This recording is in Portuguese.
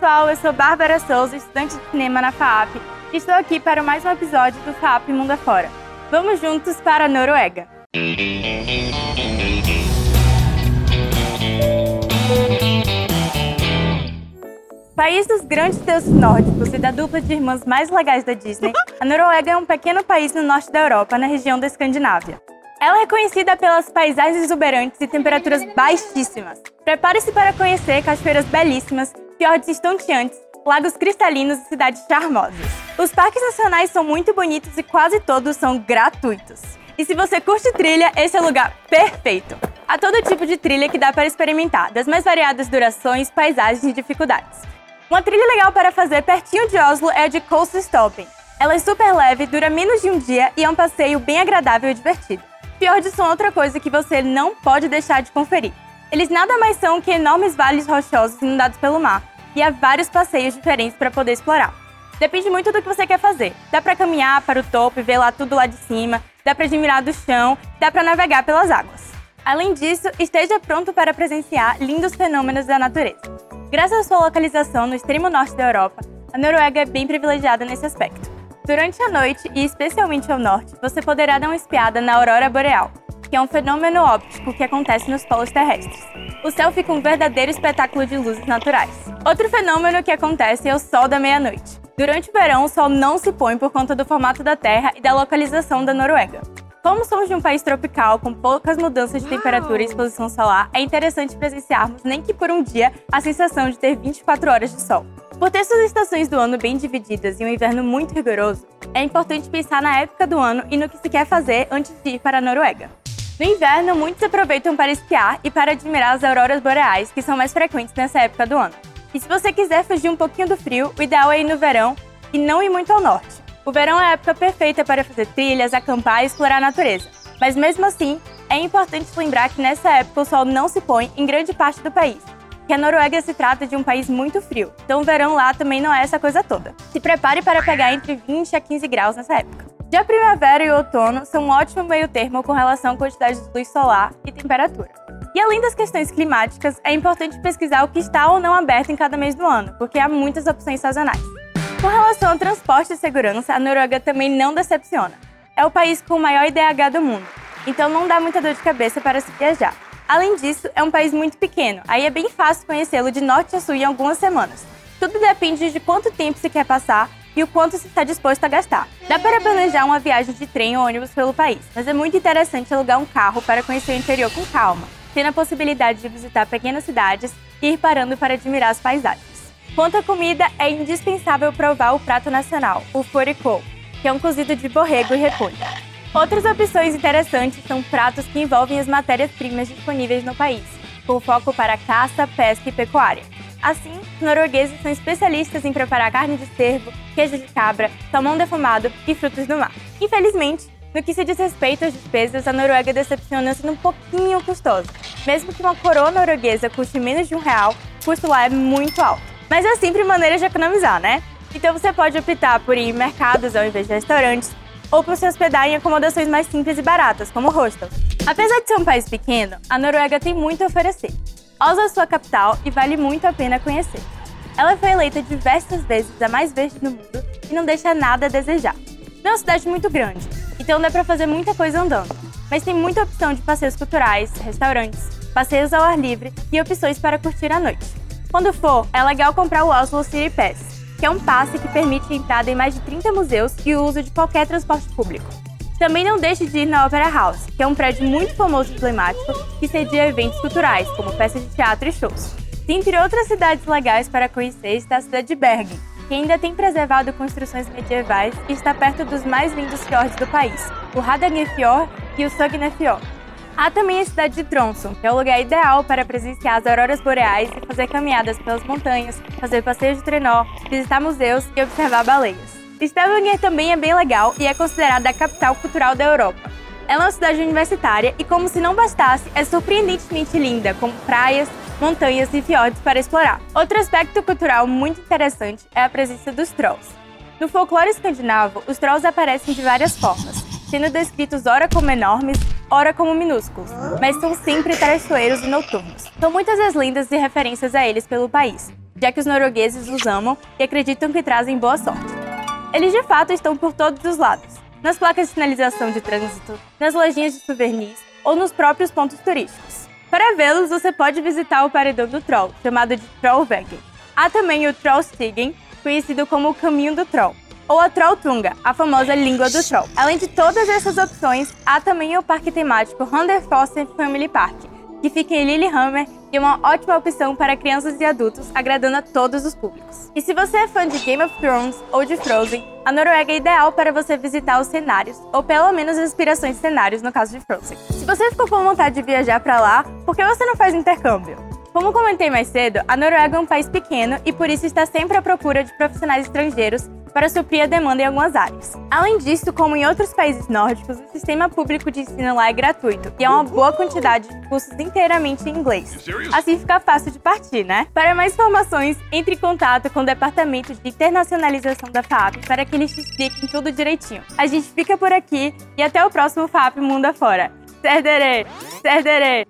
pessoal, eu sou Bárbara Souza, estudante de cinema na FAAP, e estou aqui para mais um episódio do FAAP Mundo Afora. Vamos juntos para a Noruega. País dos grandes deuses nórdicos e da dupla de irmãs mais legais da Disney, a Noruega é um pequeno país no norte da Europa, na região da Escandinávia. Ela é conhecida pelas paisagens exuberantes e temperaturas baixíssimas. Prepare-se para conhecer cachoeiras belíssimas, fiordes estonteantes, lagos cristalinos e cidades charmosas. Os parques nacionais são muito bonitos e quase todos são gratuitos. E se você curte trilha, esse é o lugar perfeito. Há todo tipo de trilha que dá para experimentar, das mais variadas durações, paisagens e dificuldades. Uma trilha legal para fazer pertinho de Oslo é a de Coast Stopping. Ela é super leve, dura menos de um dia e é um passeio bem agradável e divertido. Fiordes são outra coisa que você não pode deixar de conferir. Eles nada mais são que enormes vales rochosos inundados pelo mar, e há vários passeios diferentes para poder explorar. Depende muito do que você quer fazer. Dá para caminhar para o topo e ver lá tudo lá de cima, dá para admirar do chão, dá para navegar pelas águas. Além disso, esteja pronto para presenciar lindos fenômenos da natureza. Graças à sua localização no extremo norte da Europa, a Noruega é bem privilegiada nesse aspecto. Durante a noite, e especialmente ao norte, você poderá dar uma espiada na aurora boreal, que é um fenômeno óptico que acontece nos polos terrestres. O céu fica um verdadeiro espetáculo de luzes naturais. Outro fenômeno que acontece é o sol da meia-noite. Durante o verão, o sol não se põe por conta do formato da Terra e da localização da Noruega. Como somos de um país tropical com poucas mudanças de temperatura e exposição solar, é interessante presenciarmos, nem que por um dia, a sensação de ter 24 horas de sol. Por ter suas estações do ano bem divididas e um inverno muito rigoroso, é importante pensar na época do ano e no que se quer fazer antes de ir para a Noruega. No inverno, muitos aproveitam para esquiar e para admirar as auroras boreais, que são mais frequentes nessa época do ano. E se você quiser fugir um pouquinho do frio, o ideal é ir no verão e não ir muito ao norte. O verão é a época perfeita para fazer trilhas, acampar e explorar a natureza. Mas mesmo assim, é importante lembrar que nessa época o sol não se põe em grande parte do país, que a Noruega se trata de um país muito frio, então o verão lá também não é essa coisa toda. Se prepare para pegar entre 20 a 15 graus nessa época. Já primavera e outono são um ótimo meio termo com relação à quantidade de luz solar e temperatura. E além das questões climáticas, é importante pesquisar o que está ou não aberto em cada mês do ano, porque há muitas opções sazonais. Com relação ao transporte e segurança, a Noruega também não decepciona. É o país com o maior IDH do mundo, então não dá muita dor de cabeça para se viajar. Além disso, é um país muito pequeno, aí é bem fácil conhecê-lo de norte a sul em algumas semanas. Tudo depende de quanto tempo se quer passar e o quanto se está disposto a gastar. Dá para planejar uma viagem de trem ou ônibus pelo país, mas é muito interessante alugar um carro para conhecer o interior com calma, tendo a possibilidade de visitar pequenas cidades e ir parando para admirar as paisagens. Quanto à comida, é indispensável provar o prato nacional, o furikol, que é um cozido de borrego e repolho. Outras opções interessantes são pratos que envolvem as matérias-primas disponíveis no país, com foco para caça, pesca e pecuária. Assim, os noruegueses são especialistas em preparar carne de cervo, queijo de cabra, salmão defumado e frutos do mar. Infelizmente, no que se diz respeito às despesas, a Noruega decepciona sendo um pouquinho custosa. Mesmo que uma coroa norueguesa custe menos de um real, o custo lá é muito alto. Mas é sempre maneira de economizar, né? Então você pode optar por ir em mercados ao invés de restaurantes, ou por se hospedar em acomodações mais simples e baratas, como hostels. Apesar de ser um país pequeno, a Noruega tem muito a oferecer. Oslo é sua capital e vale muito a pena conhecer. Ela foi eleita diversas vezes a mais verde do mundo e não deixa nada a desejar. Não é uma cidade muito grande, então dá para fazer muita coisa andando, mas tem muita opção de passeios culturais, restaurantes, passeios ao ar livre e opções para curtir a noite. Quando for, é legal comprar o Oslo City Pass, que é um passe que permite a entrada em mais de 30 museus e o uso de qualquer transporte público. Também não deixe de ir na Opera House, que é um prédio muito famoso e emblemático que cedia eventos culturais, como peças de teatro e shows. Dentre outras cidades legais para conhecer está a cidade de Bergen, que ainda tem preservado construções medievais e está perto dos mais lindos fiordes do país, o Hardangerfjord e o Sognefjord. Há também a cidade de Tromsø, que é o lugar ideal para presenciar as auroras boreais e fazer caminhadas pelas montanhas, fazer passeios de trenó, visitar museus e observar baleias. Stavanger também é bem legal e é considerada a capital cultural da Europa. Ela é uma cidade universitária e, como se não bastasse, é surpreendentemente linda, com praias, montanhas e fiordes para explorar. Outro aspecto cultural muito interessante é a presença dos trolls. No folclore escandinavo, os trolls aparecem de várias formas, sendo descritos ora como enormes, ora como minúsculos, mas são sempre traiçoeiros e noturnos. São muitas as lendas e referências a eles pelo país. já que os noruegueses os amam e acreditam que trazem boa sorte. Eles de fato estão por todos os lados, nas placas de sinalização de trânsito, nas lojinhas de souvenirs ou nos próprios pontos turísticos. Para vê-los, você pode visitar o paredão do Troll, chamado de Trollvägen. Há também o Trollstigen, conhecido como o Caminho do Troll, ou a Trolltunga, a famosa língua do troll. Além de todas essas opções, há também o parque temático Hunderfossen Family Park, que fica em Lillehammer e uma ótima opção para crianças e adultos, agradando a todos os públicos. E se você é fã de Game of Thrones ou de Frozen, a Noruega é ideal para você visitar os cenários, ou pelo menos as inspirações de cenários no caso de Frozen. Se você ficou com vontade de viajar para lá, por que você não faz intercâmbio? Como comentei mais cedo, a Noruega é um país pequeno e por isso está sempre à procura de profissionais estrangeiros para suprir a demanda em algumas áreas. Além disso, como em outros países nórdicos, o sistema público de ensino lá é gratuito e há uma boa quantidade de cursos inteiramente em inglês. Assim fica fácil de partir, né? Para mais informações, entre em contato com o Departamento de Internacionalização da FAP para que eles te expliquem tudo direitinho. A gente fica por aqui e até o próximo FAP Mundo Afora. Serdere! Serdere!